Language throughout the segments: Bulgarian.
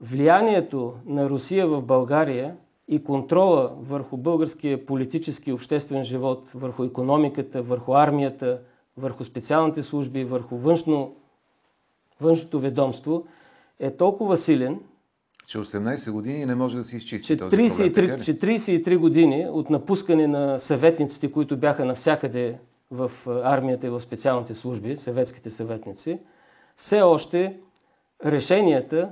влиянието на Русия в България и контрола върху българския политически и обществен живот, върху економиката, върху армията, върху специалните служби, върху външно, външното ведомство е толкова силен, че 18 години не може да се изчисти че този 33, проблем, че 33 години от напускане на съветниците, които бяха навсякъде в армията и в специалните служби, съветските съветници, все още решенията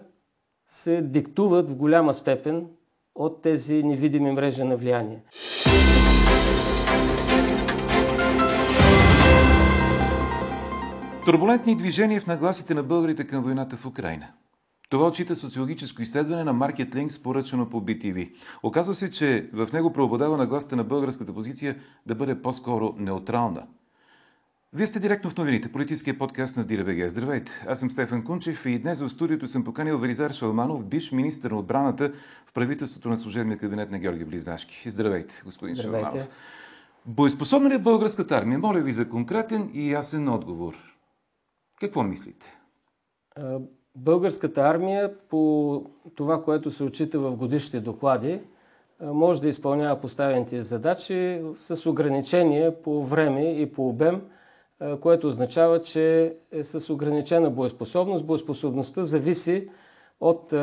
се диктуват в голяма степен от тези невидими мрежи на влияние. Турбулентни движения в нагласите на българите към войната в Украина. Това отчита социологическо изследване на Market Links, поръчано по BTV. Оказва се, че в него преобладава нагласата на българската позиция да бъде по-скоро неутрална. Вие сте директно в новините, политическия подкаст на ДИРБГ. Здравейте, аз съм Стефан Кунчев и днес в студиото съм поканил Велизар Шалманов, бивш министър на отбраната в правителството на служебния кабинет на Георги Близнашки. Здравейте, господин Здравейте. Шалманов. Боеспособна ли е българската армия? Моля ви за конкретен и ясен отговор. Какво мислите? Българската армия, по това, което се отчита в годишните доклади, може да изпълнява поставените задачи с ограничения по време и по обем, което означава, че е с ограничена боеспособност. Боеспособността зависи от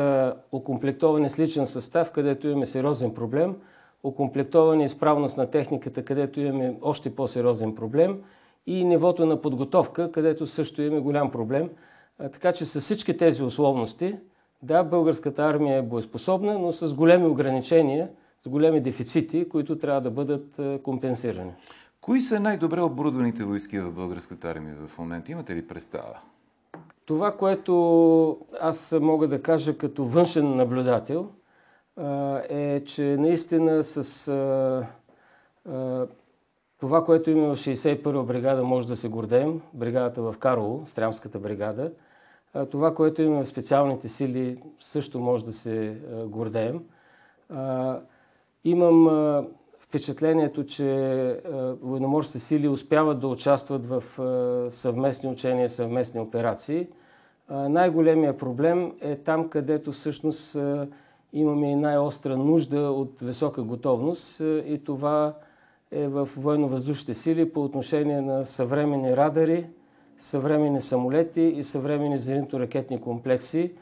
окомплектоване с личен състав, където имаме сериозен проблем, окомплектоване изправност на техниката, където имаме още по-сериозен проблем и нивото на подготовка, където също имаме голям проблем. Така че с всички тези условности, да, българската армия е боеспособна, но с големи ограничения, с големи дефицити, които трябва да бъдат компенсирани. Кои са най-добре оборудваните войски в българската армия в момента? Имате ли представа? Това, което аз мога да кажа като външен наблюдател, е, че наистина с това, което има в 61-а бригада, може да се гордеем. Бригадата в Карлово, Стрямската бригада. Това, което има в специалните сили, също може да се гордеем. Имам впечатлението, че а, военноморските сили успяват да участват в а, съвместни учения, съвместни операции. А, Най-големия проблем е там, където всъщност имаме и най-остра нужда от висока готовност и това е в военно-въздушните сили по отношение на съвременни радари, съвременни самолети и съвременни зенитно-ракетни комплекси.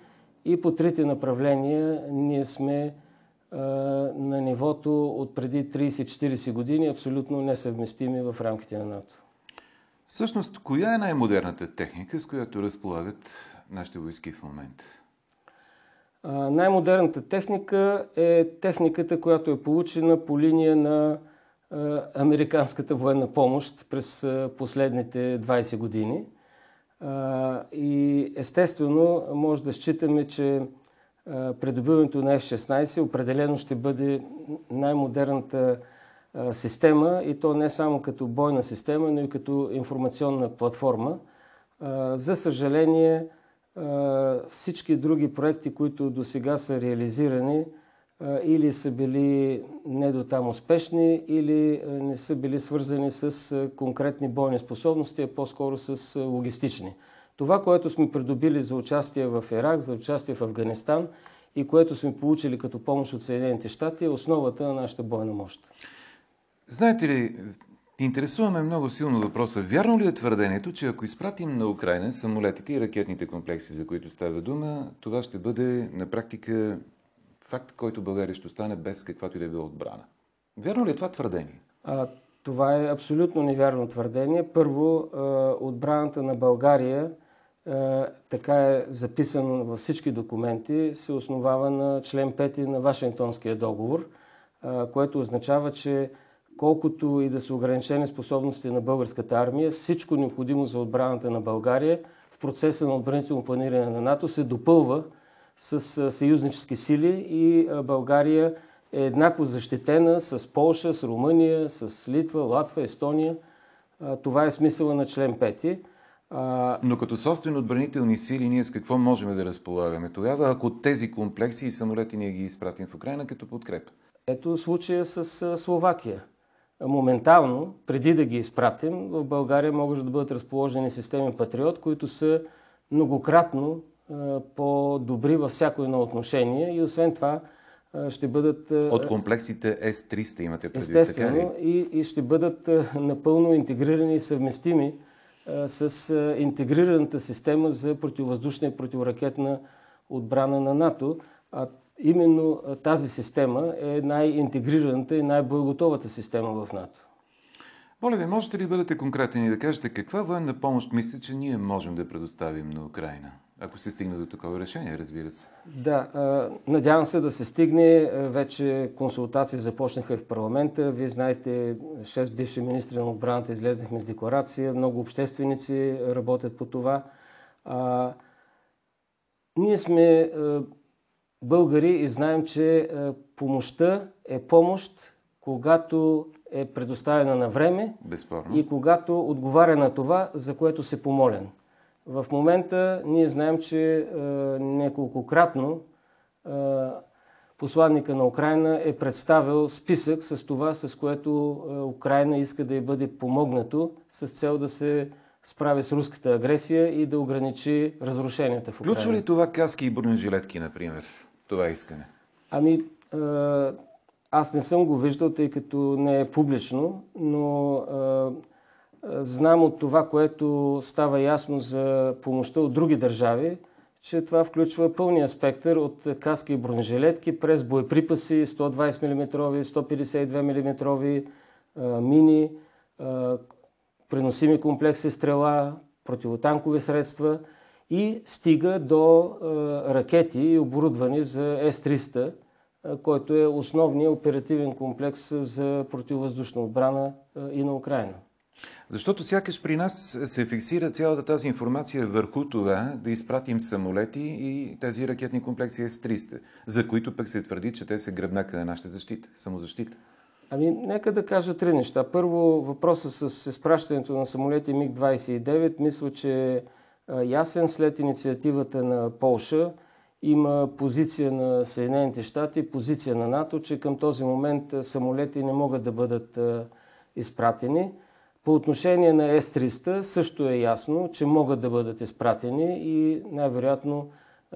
И по трите направления ние сме на нивото от преди 30-40 години, абсолютно несъвместими в рамките на НАТО. Всъщност, коя е най-модерната техника, с която разполагат нашите войски в момента? Най-модерната техника е техниката, която е получена по линия на а, американската военна помощ през а, последните 20 години. А, И естествено може да считаме, че придобиването на F-16 определено ще бъде най-модерната система и то не само като бойна система, но и като информационна платформа. За съжаление, всички други проекти, които до сега са реализирани, или са били не до там успешни, или не са били свързани с конкретни бойни способности, а по-скоро с логистични. Това, което сме придобили за участие в Ирак, за участие в Афганистан и което сме получили като помощ от Съединените щати, е основата на нашата бойна мощ. Знаете ли, интересуваме много силно въпроса. Вярно ли е твърдението, че ако изпратим на Украина самолетите и ракетните комплекси, за които става дума, това ще бъде на практика факт, който България ще остане без каквато и да е била отбрана? Вярно ли е това твърдение? А, това е абсолютно невярно твърдение. Първо, а, отбраната на България, така е записано във всички документи, се основава на член 5 на Вашингтонския договор, а, което означава, че колкото и да са ограничени способности на българската армия, всичко необходимо за отбраната на България в процеса на отбранително планиране на НАТО се допълва с а, съюзнически сили и България е еднакво защитена с Полша, с Румъния, с Литва, Латва, Естония. Това е смисъла на член 5. А, Но като собствени отбранителни сили, ние с какво можем да разполагаме тогава, ако тези комплекси и самолети ние ги изпратим в Украина като подкрепа? Ето случая с Словакия. Моментално, преди да ги изпратим, в България могат да бъдат разположени системи Патриот, които са многократно по-добри във всяко едно отношение и освен това ще бъдат... От комплексите S-300 имате предвид, Естествено, така ли? И, и ще бъдат напълно интегрирани и съвместими с интегрираната система за противовъздушна и противоракетна отбрана на НАТО. А именно тази система е най-интегрираната и най-боеготовата система в НАТО. Моля ви, можете ли да бъдете конкретни и да кажете каква военна помощ мислите, че ние можем да предоставим на Украина? Ако се стигне до такова решение, разбира се. Да, надявам се да се стигне. Вече консултации започнаха и в парламента. Вие знаете, 6 бивши министри на отбраната изгледахме с декларация. Много общественици работят по това. Ние сме българи и знаем, че помощта е помощ, когато е предоставена на време Безспорно. и когато отговаря на това, за което се помолен. В момента ние знаем, че е, неколкократно е, посланника на Украина е представил списък с това, с което е, Украина иска да й бъде помогнато с цел да се справи с руската агресия и да ограничи разрушенията в Украина. Включва ли това каски и бронежилетки, например, това искане? Ами, аз не съм го виждал, тъй като не е публично, но Знам от това, което става ясно за помощта от други държави, че това включва пълния спектър от каски и бронежилетки през боеприпаси 120 мм, 152 мм, мини, преносими комплекси стрела, противотанкови средства и стига до ракети и оборудвани за С-300, който е основният оперативен комплекс за противовъздушна отбрана и на Украина. Защото сякаш при нас се фиксира цялата тази информация върху това да изпратим самолети и тези ракетни комплекси С-300, за които пък се твърди, че те са гръбнака на нашата защита, самозащита. Ами, нека да кажа три неща. Първо, въпроса с изпращането на самолети МиГ-29, мисля, че е ясен след инициативата на Полша. Има позиция на Съединените щати, позиция на НАТО, че към този момент самолети не могат да бъдат изпратени. По отношение на С-300 също е ясно, че могат да бъдат изпратени и най-вероятно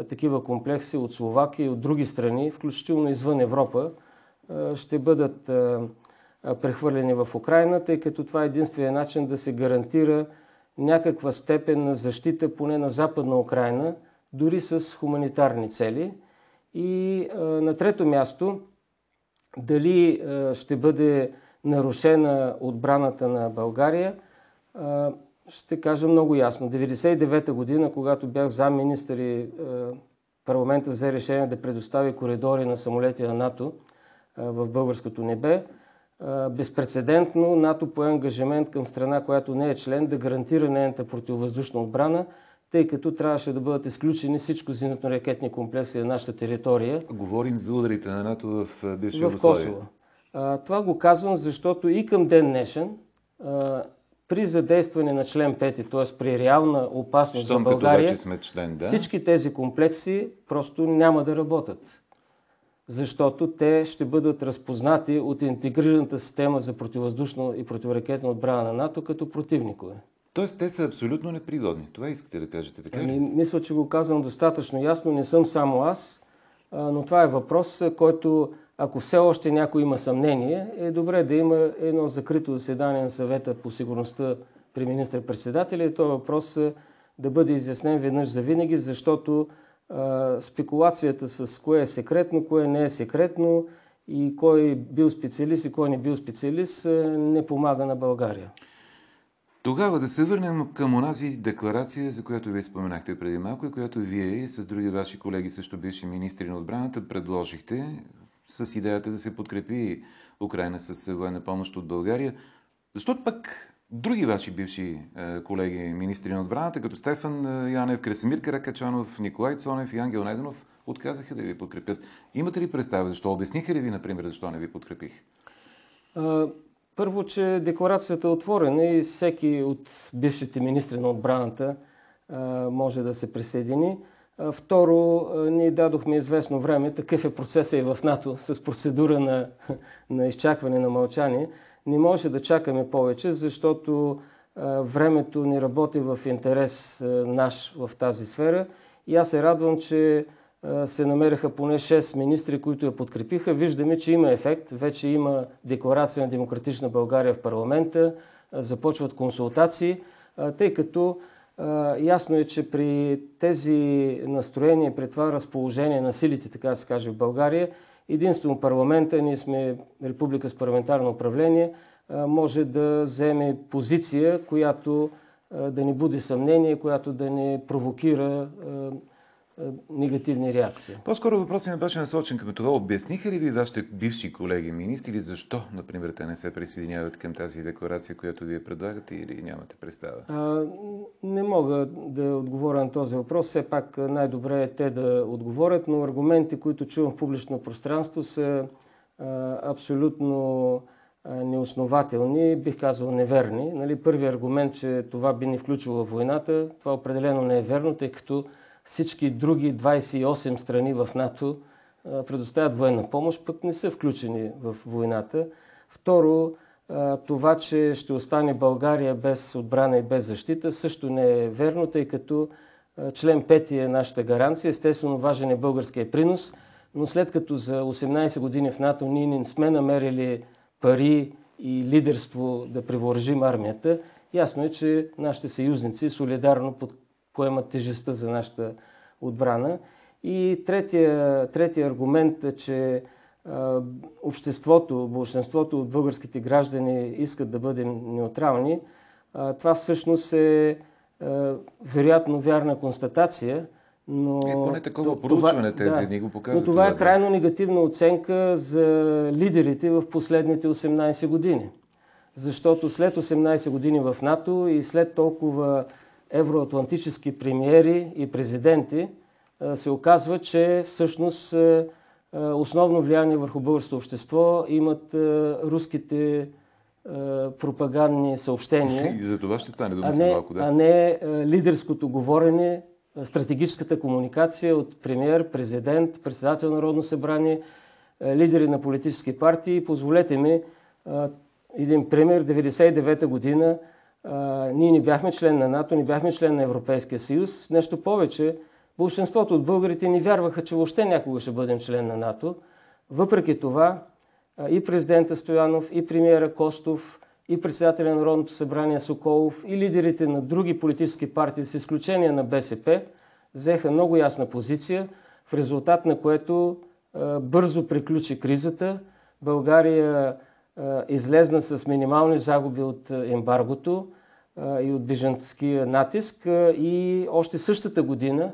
такива комплекси от Словакия и от други страни, включително извън Европа, ще бъдат прехвърлени в Украина, тъй като това е единствения начин да се гарантира някаква степен на защита поне на Западна Украина, дори с хуманитарни цели. И на трето място, дали ще бъде нарушена отбраната на България, ще кажа много ясно. 1999 година, когато бях замминистър и парламентът взе решение да предостави коридори на самолети на НАТО в българското небе, безпредседентно НАТО пое ангажимент към страна, която не е член, да гарантира нейната противовъздушна отбрана, тъй като трябваше да бъдат изключени всичко зенитно-ракетни комплекси на нашата територия. Говорим за ударите на НАТО в бивша В Косово. А, това го казвам, защото и към ден днешен, а, при задействане на член 5, т.е. при реална опасност Щом за България, сме член, да? всички тези комплекси просто няма да работят. Защото те ще бъдат разпознати от интегрираната система за противовъздушно и противоракетна отбрана на НАТО като противникове. Тоест те са абсолютно непригодни. Това искате да кажете, така ли? Ами, мисля, че го казвам достатъчно ясно. Не съм само аз, но това е въпрос, който ако все още някой има съмнение, е добре да има едно закрито заседание на съвета по сигурността при министър-председателя и този въпрос е да бъде изяснен веднъж за винаги, защото спекулацията с кое е секретно, кое не е секретно и кой бил специалист и кой не бил специалист не помага на България. Тогава да се върнем към онази декларация, за която вие споменахте преди малко и която вие с други ваши колеги, също бивши министри на отбраната, предложихте с идеята да се подкрепи Украина с военна помощ от България. Защото пък други ваши бивши е, колеги, министри на отбраната, като Стефан е, Янев, Кресимир Каракачанов, Николай Цонев и Ангел Найденов, отказаха да ви подкрепят. Имате ли представа защо? Обясниха ли ви, например, защо не ви подкрепих? Първо, че декларацията е отворена и всеки от бившите министри на отбраната може да се присъедини. Второ, ние дадохме известно време, такъв е процесът и в НАТО, с процедура на, на изчакване на мълчание. Не може да чакаме повече, защото времето ни работи в интерес наш в тази сфера И аз се радвам, че се намериха поне 6 министри, които я подкрепиха. Виждаме, че има ефект. Вече има декларация на Демократична България в парламента, започват консултации, тъй като ясно е, че при тези настроения, при това разположение на силите, така да се каже, в България, единствено парламента, ние сме република с парламентарно управление, може да вземе позиция, която да ни буди съмнение, която да ни провокира негативни реакции. По-скоро въпросът ми беше насочен към това. Обясниха ли ви вашите бивши колеги министри защо, например, те не се присъединяват към тази декларация, която вие предлагате или нямате представа? А, не мога да отговоря на този въпрос. Все пак най-добре е те да отговорят, но аргументи, които чувам в публично пространство са а, абсолютно неоснователни, бих казал неверни. Нали, първият аргумент, че това би ни включило в войната, това определено не е верно, тъй като всички други 28 страни в НАТО предоставят военна помощ, пък не са включени в войната. Второ, това, че ще остане България без отбрана и без защита, също не е верно, тъй като член 5 е нашата гаранция. Естествено, важен е българския принос, но след като за 18 години в НАТО ние не сме намерили пари и лидерство да превооръжим армията, ясно е, че нашите съюзници солидарно под поемат тежестта за нашата отбрана. И третия, третия аргумент е, че обществото, большинството от българските граждани искат да бъдем неутрални. Това всъщност е вероятно вярна констатация, но... Е, поне такова проучване тези да, дни го показват. Но това, това е крайно негативна оценка за лидерите в последните 18 години. Защото след 18 години в НАТО и след толкова евроатлантически премиери и президенти, се оказва, че всъщност основно влияние върху българското общество имат руските пропагандни съобщения. И за това ще стане дума не, малко, да. А не лидерското говорене, стратегическата комуникация от премьер, президент, председател на Народно събрание, лидери на политически партии. Позволете ми един пример. 99-та година ние не бяхме член на НАТО, не бяхме член на Европейския съюз. Нещо повече, большинството от българите ни вярваха, че въобще някога ще бъдем член на НАТО. Въпреки това, и президента Стоянов, и премиера Костов, и председателя на Народното събрание Соколов, и лидерите на други политически партии, с изключение на БСП, взеха много ясна позиция, в резултат на което бързо приключи кризата. България излезна с минимални загуби от ембаргото и от бежанския натиск. И още същата година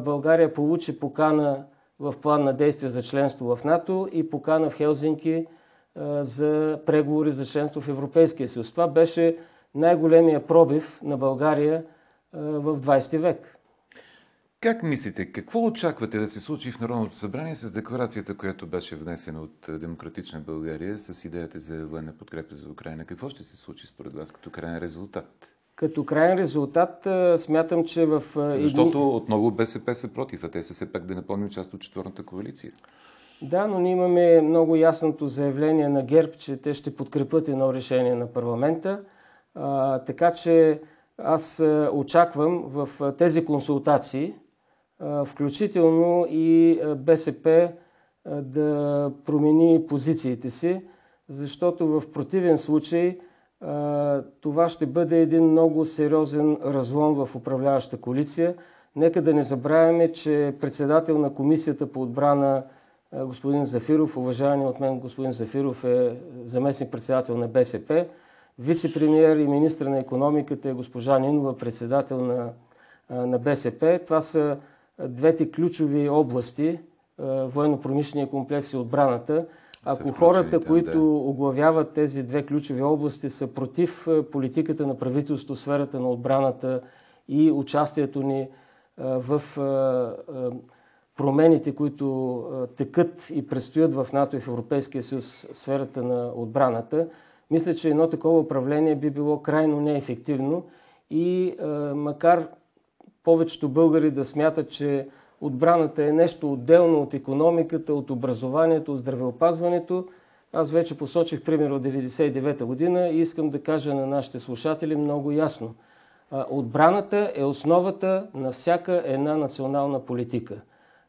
България получи покана в план на действие за членство в НАТО и покана в Хелзинки за преговори за членство в Европейския съюз. Това беше най-големия пробив на България в 20 век. Как мислите, какво очаквате да се случи в Народното събрание с декларацията, която беше внесена от Демократична България с идеята за военна подкрепа за Украина? Какво ще се случи според вас като крайен резултат? Като крайен резултат смятам, че в... Защото отново БСП са против, а те са все пак да напомним част от четвърната коалиция. Да, но ние имаме много ясното заявление на ГЕРБ, че те ще подкрепят едно решение на парламента. А, така че аз очаквам в тези консултации, включително и БСП да промени позициите си, защото в противен случай това ще бъде един много сериозен разлом в управляваща коалиция. Нека да не забравяме, че председател на Комисията по отбрана господин Зафиров, уважаемый от мен господин Зафиров е заместник председател на БСП, вице-премьер и министр на економиката е госпожа Нинова, председател на, на БСП. Това са двете ключови области, военно-промишления комплекс и отбраната. Ако хората, които оглавяват тези две ключови области, са против политиката на правителство в сферата на отбраната и участието ни в промените, които текат и предстоят в НАТО и в Европейския съюз сферата на отбраната, мисля, че едно такова управление би било крайно неефективно и макар повечето българи да смятат, че отбраната е нещо отделно от економиката, от образованието, от здравеопазването. Аз вече посочих пример от 1999 година и искам да кажа на нашите слушатели много ясно. Отбраната е основата на всяка една национална политика.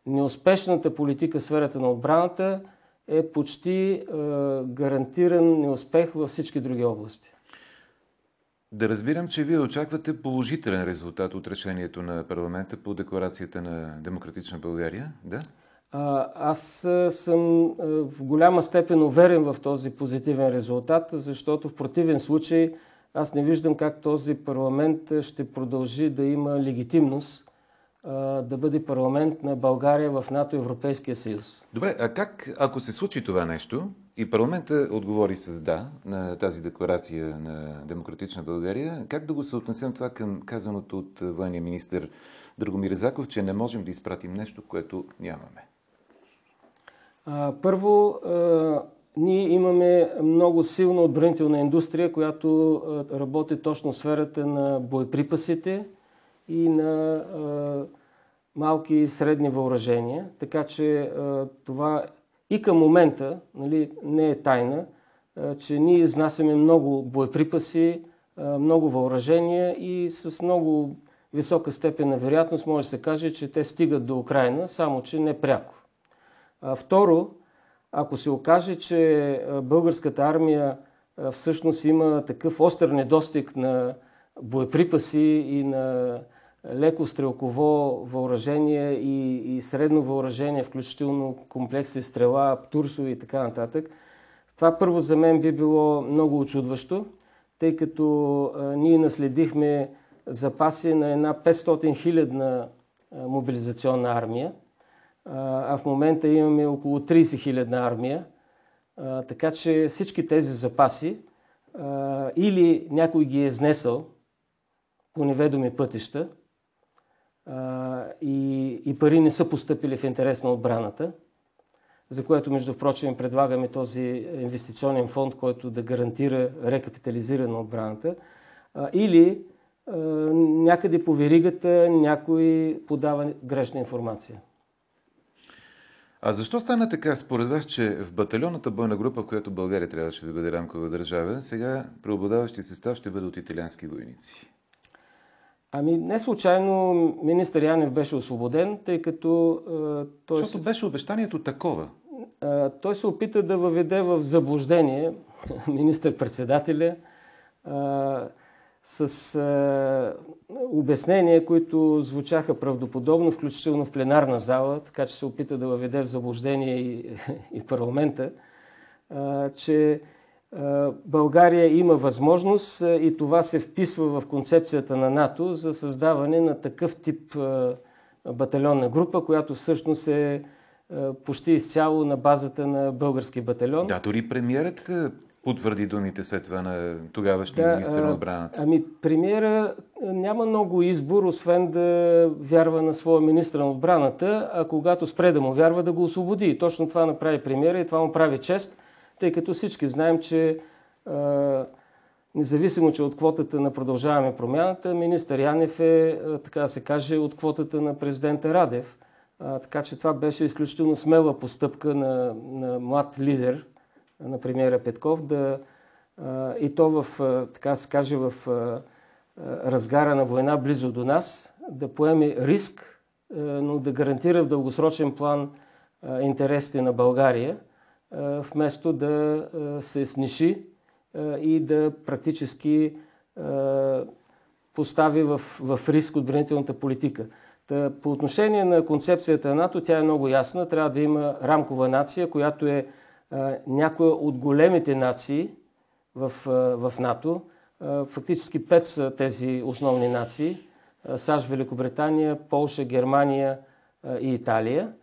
Неуспешната политика в сферата на отбраната е почти гарантиран неуспех във всички други области. Да разбирам, че вие очаквате положителен резултат от решението на парламента по декларацията на Демократична България, да? Аз съм в голяма степен уверен в този позитивен резултат, защото в противен случай аз не виждам как този парламент ще продължи да има легитимност да бъде парламент на България в НАТО Европейския съюз. Добре, а как, ако се случи това нещо и парламента отговори с да на тази декларация на Демократична България, как да го съотнесем това към казаното от военния министр Драгомир Заков, че не можем да изпратим нещо, което нямаме? Първо, ние имаме много силна отбранителна индустрия, която работи точно в сферата на боеприпасите и на малки и средни въоръжения. Така че това и към момента нали, не е тайна, че ние изнасяме много боеприпаси, много въоръжения и с много висока степен на вероятност може да се каже, че те стигат до Украина, само че не пряко. Второ, ако се окаже, че българската армия всъщност има такъв остър недостиг на боеприпаси и на леко стрелково въоръжение и, и средно въоръжение, включително комплекси стрела, турсови и така нататък, това първо за мен би било много очудващо, тъй като а, ние наследихме запаси на една 500 хилядна мобилизационна армия – а в момента имаме около 30 хилядна армия. Така че всички тези запаси или някой ги е изнесъл по неведоми пътища и, и пари не са поступили в интерес на отбраната, за което, между впрочем, предлагаме този инвестиционен фонд, който да гарантира рекапитализиране на отбраната, или някъде по веригата някой подава грешна информация. А защо стана така според вас, че в батальонната бойна група, в която България трябваше да бъде рамкова държава, сега преобладаващи състав ще бъде от италиански войници? Ами не случайно министър Янев беше освободен, тъй като... Е, той Защото беше обещанието такова. Е, той се опита да въведе в заблуждение министър-председателя. Е, с е, обяснения, които звучаха правдоподобно, включително в пленарна зала, така че се опита да въведе в заблуждение и, и парламента, е, че България има възможност и това се вписва в концепцията на НАТО за създаване на такъв тип батальонна група, която всъщност е почти изцяло на базата на български батальон. Да, дори премиерът потвърди думите след това на тогавашния да, министър на отбраната? Ами, премиера няма много избор, освен да вярва на своя министър на отбраната, а когато спре да му вярва, да го освободи. И точно това направи премиера и това му прави чест, тъй като всички знаем, че а, независимо, че от квотата на продължаваме промяната, министър Янев е, така да се каже, от квотата на президента Радев. А, така че това беше изключително смела постъпка на, на млад лидер, на премиера Петков да и то в, така се каже, в разгара на война близо до нас, да поеме риск, но да гарантира в дългосрочен план интересите на България, вместо да се сниши и да практически постави в, в риск отбранителната политика. Та, по отношение на концепцията на НАТО, тя е много ясна. Трябва да има рамкова нация, която е някои от големите нации в, в НАТО. Фактически пет са тези основни нации. САЩ, Великобритания, Полша, Германия и Италия.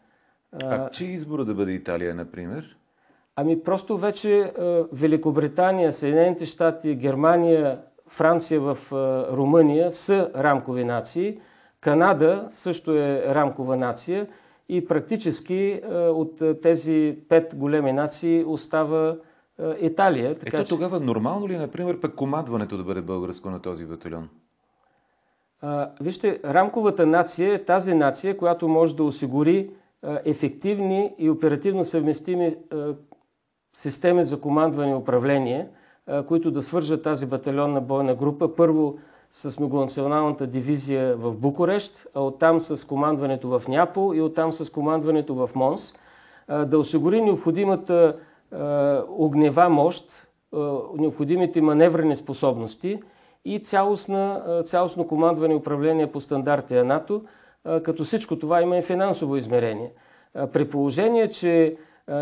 А че избора да бъде Италия, например? Ами просто вече Великобритания, Съединените щати, Германия, Франция в Румъния са рамкови нации. Канада също е рамкова нация и практически е, от е, тези пет големи нации остава е, Италия. Така, Ето че... тогава нормално ли, например, пък командването да бъде българско на този батальон? А, вижте, рамковата нация е тази нация, която може да осигури ефективни и оперативно съвместими системи за командване и управление, които да свържат тази батальонна бойна група. Първо с многонационалната дивизия в Букурещ, а оттам с командването в Няпол и оттам с командването в Монс, да осигури необходимата огнева мощ, необходимите маневрени способности и цялостно командване и управление по стандарти на НАТО, като всичко това има и финансово измерение. При положение, че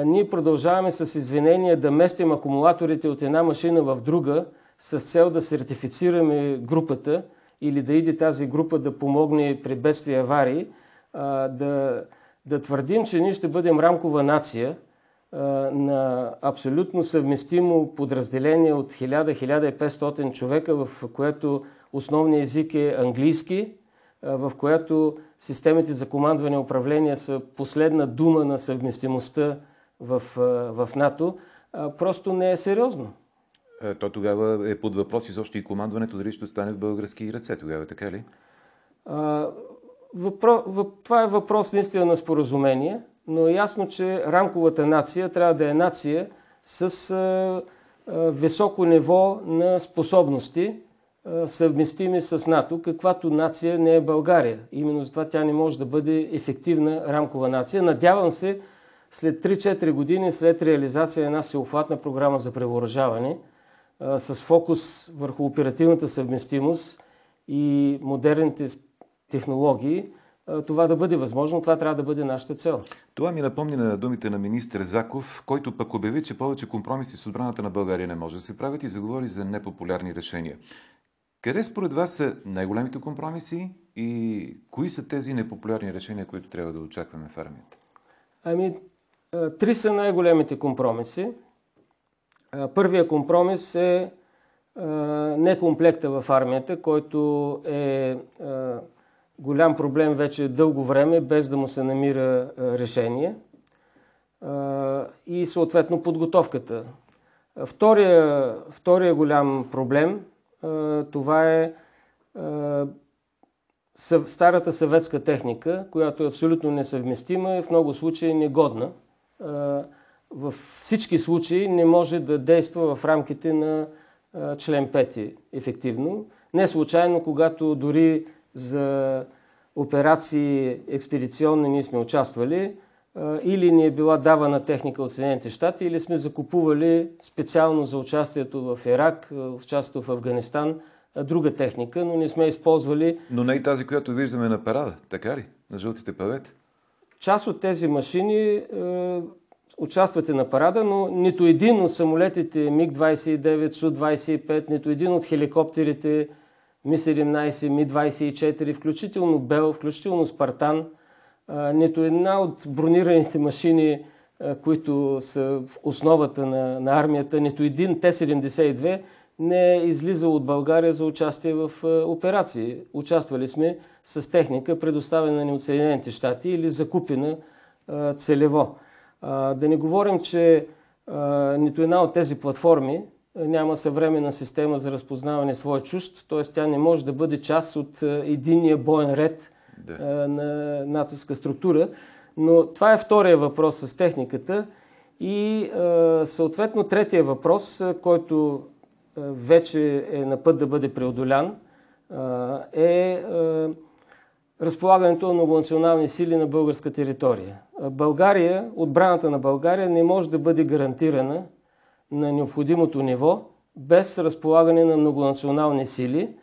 ние продължаваме с извинения да местим акумулаторите от една машина в друга, с цел да сертифицираме групата или да иде тази група да помогне при бедствия и аварии, да, да твърдим, че ние ще бъдем рамкова нация на абсолютно съвместимо подразделение от 1000-1500 човека, в което основният език е английски, в което системите за командване и управление са последна дума на съвместимостта в, в НАТО, просто не е сериозно. Е, то тогава е под въпрос изобщо и командването дали ще стане в български ръце тогава, така ли? А, въпро... въп... Това е въпрос наистина на споразумение, но е ясно, че рамковата нация трябва да е нация с а, а, високо ниво на способности, а, съвместими с НАТО, каквато нация не е България. Именно затова тя не може да бъде ефективна рамкова нация. Надявам се, след 3-4 години след реализация на една всеохватна програма за превооръжаване – с фокус върху оперативната съвместимост и модерните технологии, това да бъде възможно, това трябва да бъде нашата цел. Това ми напомни на думите на министър Заков, който пък обяви, че повече компромиси с отбраната на България не може да се правят и заговори за непопулярни решения. Къде според вас са най-големите компромиси и кои са тези непопулярни решения, които трябва да очакваме в армията? Ами, три са най-големите компромиси. Първия компромис е некомплекта в армията, който е голям проблем вече дълго време, без да му се намира решение. И съответно подготовката. Втория, втория голям проблем това е старата съветска техника, която е абсолютно несъвместима и в много случаи негодна във всички случаи не може да действа в рамките на член 5 ефективно. Не случайно, когато дори за операции експедиционни ние сме участвали, или ни е била давана техника от Съединените щати, или сме закупували специално за участието в Ирак, участието в Афганистан, друга техника, но не сме използвали... Но не и тази, която виждаме на парада, така ли? На жълтите павет? Част от тези машини участвате на парада, но нито един от самолетите МиГ-29, Су-25, нито един от хеликоптерите Ми-17, Ми-24, включително Бел, включително Спартан, нито една от бронираните машини, които са в основата на, на армията, нито един Т-72 не е излизал от България за участие в операции. Участвали сме с техника, предоставена ни от Съединените щати или закупена целево. Да не говорим, че нито една от тези платформи няма съвременна система за разпознаване своя чужд, т.е. тя не може да бъде част от единия боен ред да. на натовска структура. Но това е втория въпрос с техниката. И съответно третия въпрос, който вече е на път да бъде преодолян, е разполагането на многонационални сили на българска територия. България, отбраната на България не може да бъде гарантирана на необходимото ниво без разполагане на многонационални сили,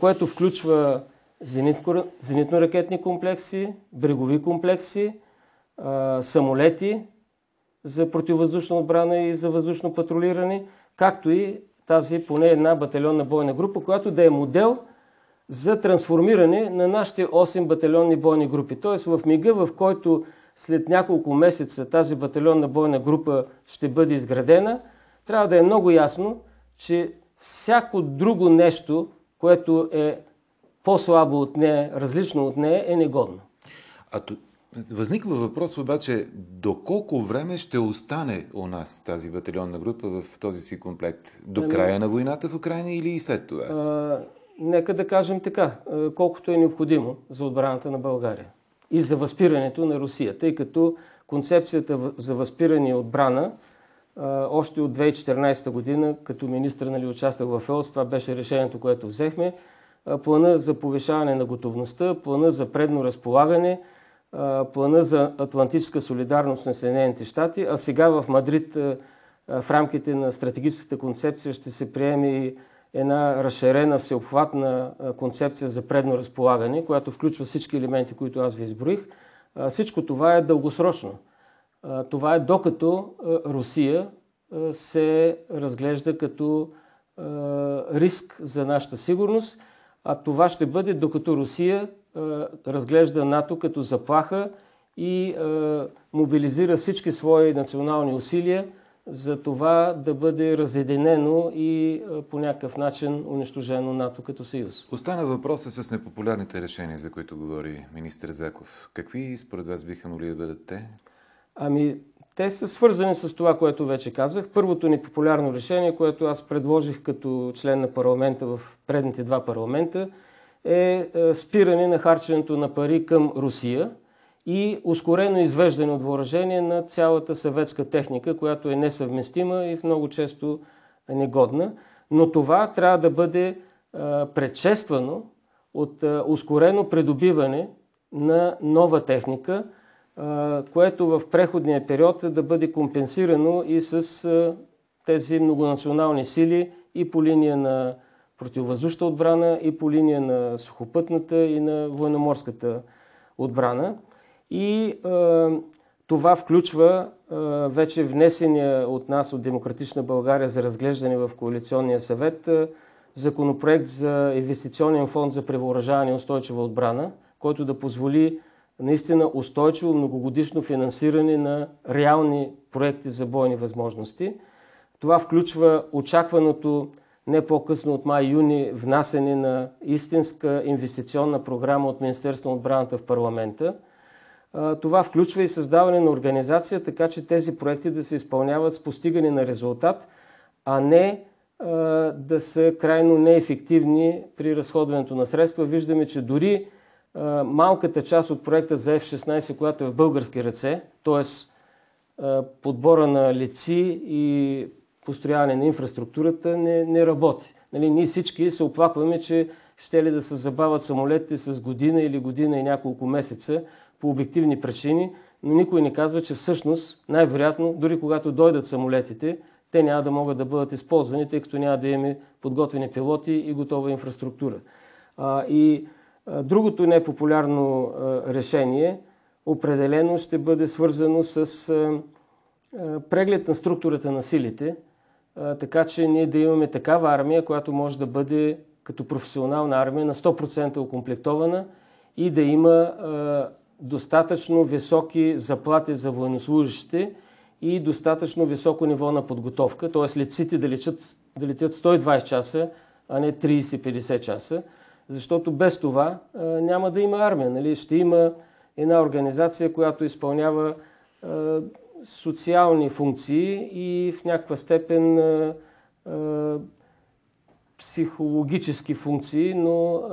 което включва зенитно-ракетни комплекси, брегови комплекси, самолети за противовъздушна отбрана и за въздушно патрулиране, както и тази поне една батальонна бойна група, която да е модел – за трансформиране на нашите 8 батальонни бойни групи. Тоест в мига, в който след няколко месеца тази батальонна бойна група ще бъде изградена, трябва да е много ясно, че всяко друго нещо, което е по-слабо от нея, различно от нея, е негодно. А възниква въпрос обаче, доколко време ще остане у нас тази батальонна група в този си комплект? До ами- края на войната в Украина или и след това? А, нека да кажем така, колкото е необходимо за отбраната на България и за възпирането на Русия, тъй като концепцията за възпиране и отбрана още от 2014 година, като министр нали, участвах в ЕОС, това беше решението, което взехме, плана за повишаване на готовността, плана за предно разполагане, плана за атлантическа солидарност на Съединените щати, а сега в Мадрид в рамките на стратегическата концепция ще се приеме и една разширена, всеобхватна концепция за предно разполагане, която включва всички елементи, които аз ви изброих. Всичко това е дългосрочно. Това е докато Русия се разглежда като риск за нашата сигурност, а това ще бъде докато Русия разглежда НАТО като заплаха и мобилизира всички свои национални усилия за това да бъде разединено и по някакъв начин унищожено НАТО като съюз. Остана въпроса с непопулярните решения, за които говори министър Заков. Какви според вас биха могли да бъдат те? Ами, те са свързани с това, което вече казах. Първото непопулярно решение, което аз предложих като член на парламента в предните два парламента, е, е спиране на харченето на пари към Русия и ускорено извеждане от въоръжение на цялата съветска техника, която е несъвместима и в много често негодна. Но това трябва да бъде е, предшествано от е, ускорено придобиване на нова техника, което в преходния период да бъде компенсирано и с тези многонационални сили и по линия на противовъздушната отбрана, и по линия на сухопътната и на военноморската отбрана. И това включва вече внесения от нас от Демократична България за разглеждане в Коалиционния съвет законопроект за инвестиционен фонд за превооръжаване и устойчива отбрана, който да позволи наистина устойчиво многогодишно финансиране на реални проекти за бойни възможности. Това включва очакваното не по-късно от май-юни внасене на истинска инвестиционна програма от Министерство на отбраната в парламента. Това включва и създаване на организация, така че тези проекти да се изпълняват с постигане на резултат, а не да са крайно неефективни при разходването на средства. Виждаме, че дори малката част от проекта за F-16, която е в български ръце, т.е. подбора на лици и построяване на инфраструктурата не, не работи. Нали, ние всички се оплакваме, че ще ли да се забавят самолетите с година или година и няколко месеца по обективни причини, но никой не казва, че всъщност най-вероятно, дори когато дойдат самолетите, те няма да могат да бъдат използвани, тъй като няма да имаме подготвени пилоти и готова инфраструктура. А, и Другото непопулярно решение определено ще бъде свързано с преглед на структурата на силите, така че ние да имаме такава армия, която може да бъде като професионална армия на 100% окомплектована и да има достатъчно високи заплати за военнослужащите и достатъчно високо ниво на подготовка, т.е. лиците да, летят, да летят 120 часа, а не 30-50 часа защото без това няма да има армия. Нали? Ще има една организация, която изпълнява социални функции и в някаква степен психологически функции, но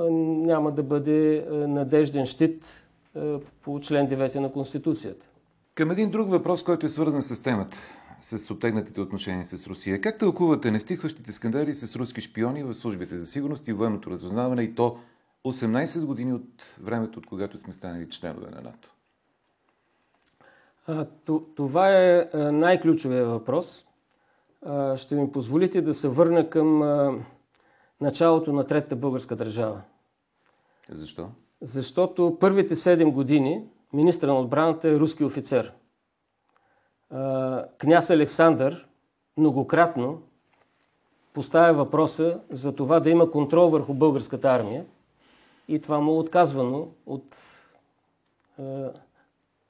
няма да бъде надежден щит по член 9 на Конституцията. Към един друг въпрос, който е свързан с темата с отегнатите отношения с Русия. Как тълкувате нестихващите скандали с руски шпиони в службите за сигурност и военното разузнаване и то 18 години от времето, от когато сме станали членове на НАТО? Това е най-ключовия въпрос. Ще ми позволите да се върна към началото на Третата българска държава. Защо? Защото първите 7 години министър на отбраната е руски офицер – княз Александър многократно поставя въпроса за това да има контрол върху българската армия и това му е отказвано от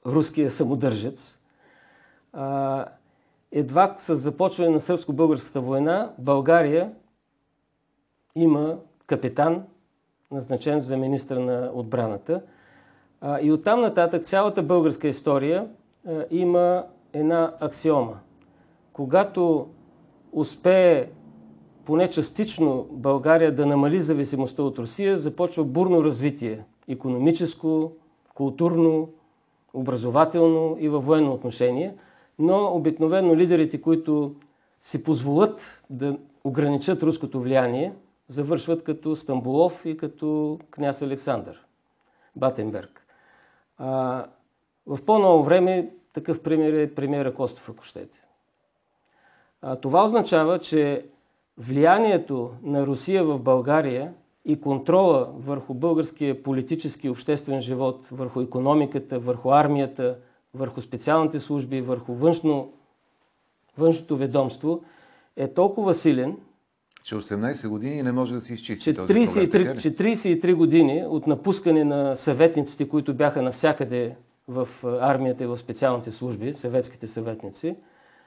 руския самодържец. А, едва с започване на сръбско-българската война България има капитан, назначен за министра на отбраната. А, и оттам нататък цялата българска история а, има една аксиома. Когато успее поне частично България да намали зависимостта от Русия, започва бурно развитие. Економическо, културно, образователно и във военно отношение. Но обикновено лидерите, които си позволят да ограничат руското влияние, завършват като Стамбулов и като княз Александър Батенберг. А, в по-ново време такъв пример е премиера Костов, ако щете. А, това означава, че влиянието на Русия в България и контрола върху българския политически и обществен живот, върху економиката, върху армията, върху специалните служби, върху външно, външното ведомство е толкова силен, че 18 години не може да се изчисти че този 33, проблем, че 33 години от напускане на съветниците, които бяха навсякъде в армията и в специалните служби, съветските съветници,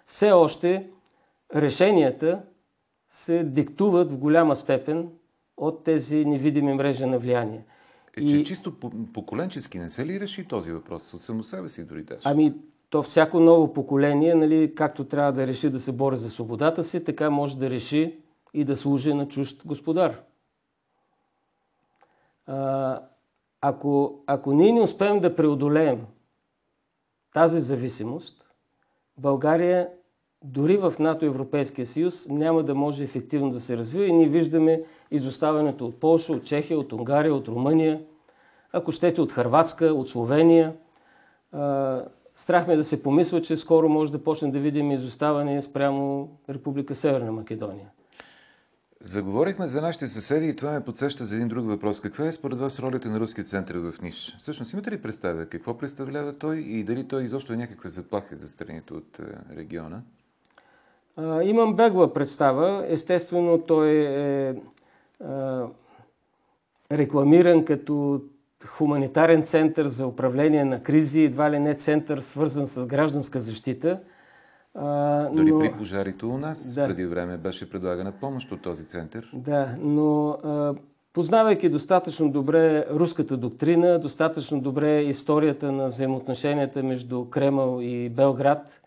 все още решенията се диктуват в голяма степен от тези невидими мрежи на влияние. Е, че и... чисто поколенчески не се ли реши този въпрос? От само себе си дори даже. Ами, то всяко ново поколение, нали, както трябва да реши да се бори за свободата си, така може да реши и да служи на чужд господар. А, ако, ако ние не успеем да преодолеем тази зависимост, България дори в НАТО Европейския съюз няма да може ефективно да се развива и ние виждаме изоставането от Польша, от Чехия, от Унгария, от Румъния, ако щете от Харватска, от Словения. Страх ме да се помисля, че скоро може да почне да видим изоставане спрямо Република Северна Македония. Заговорихме за нашите съседи и това ме подсеща за един друг въпрос. Каква е според вас ролята на руския център в Ниш? Всъщност имате ли представя какво представлява той и дали той изобщо е някаква заплаха за страните от е, региона? А, имам бегла представа. Естествено, той е, е рекламиран като хуманитарен център за управление на кризи, едва ли не център свързан с гражданска защита. А, Дори но... при пожарите у нас да. преди време беше предлагана помощ от този център. Да, но а, познавайки достатъчно добре руската доктрина, достатъчно добре историята на взаимоотношенията между Кремъл и Белград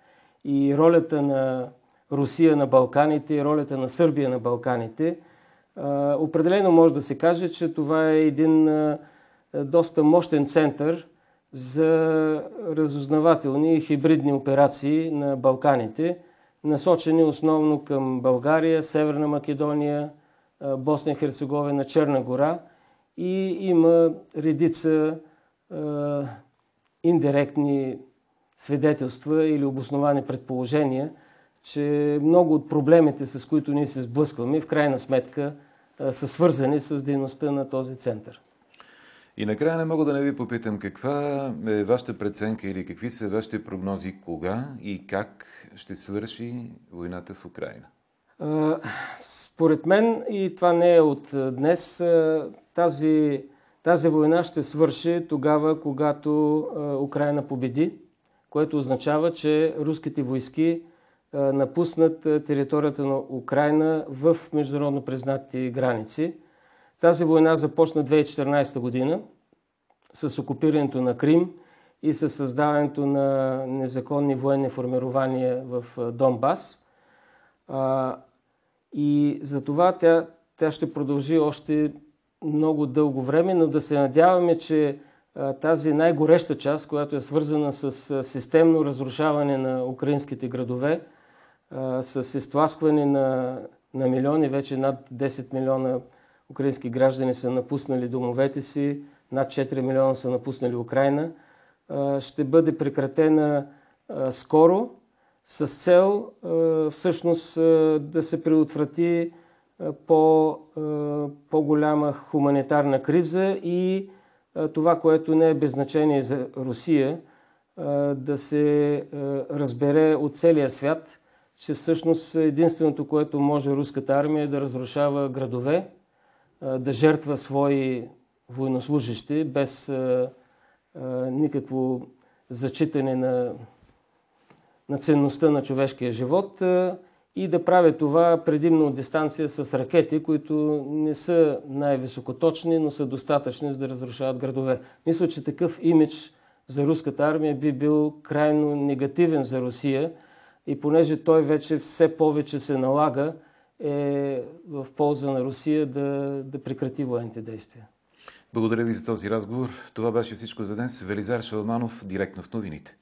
и ролята на Русия на Балканите и ролята на Сърбия на Балканите, определено може да се каже, че това е един доста мощен център за разузнавателни и хибридни операции на Балканите, насочени основно към България, Северна Македония, Босна и Херцеговина, Черна гора. И има редица индиректни свидетелства или обосновани предположения – че много от проблемите, с които ние се сблъскваме, в крайна сметка са свързани с дейността на този център. И накрая не мога да не ви попитам каква е вашата преценка или какви са вашите прогнози, кога и как ще свърши войната в Украина? Според мен, и това не е от днес, тази, тази война ще свърши тогава, когато Украина победи, което означава, че руските войски напуснат територията на Украина в международно признати граници. Тази война започна 2014 година с окупирането на Крим и с създаването на незаконни военни формирования в Донбас. И за това тя, тя ще продължи още много дълго време, но да се надяваме, че тази най-гореща част, която е свързана с системно разрушаване на украинските градове, с изтласкване на, на милиони, вече над 10 милиона украински граждани са напуснали домовете си, над 4 милиона са напуснали Украина, ще бъде прекратена скоро с цел всъщност да се предотврати по, по-голяма хуманитарна криза и това, което не е без значение за Русия, да се разбере от целия свят – че всъщност единственото, което може руската армия е да разрушава градове, да жертва свои военнослужащи без никакво зачитане на, на ценността на човешкия живот и да прави това предимно от дистанция с ракети, които не са най-високоточни, но са достатъчни за да разрушават градове. Мисля, че такъв имидж за руската армия би бил крайно негативен за Русия – и понеже той вече все повече се налага, е в полза на Русия да, да прекрати военните действия. Благодаря ви за този разговор. Това беше всичко за днес. Велизар Шалманов, директно в новините.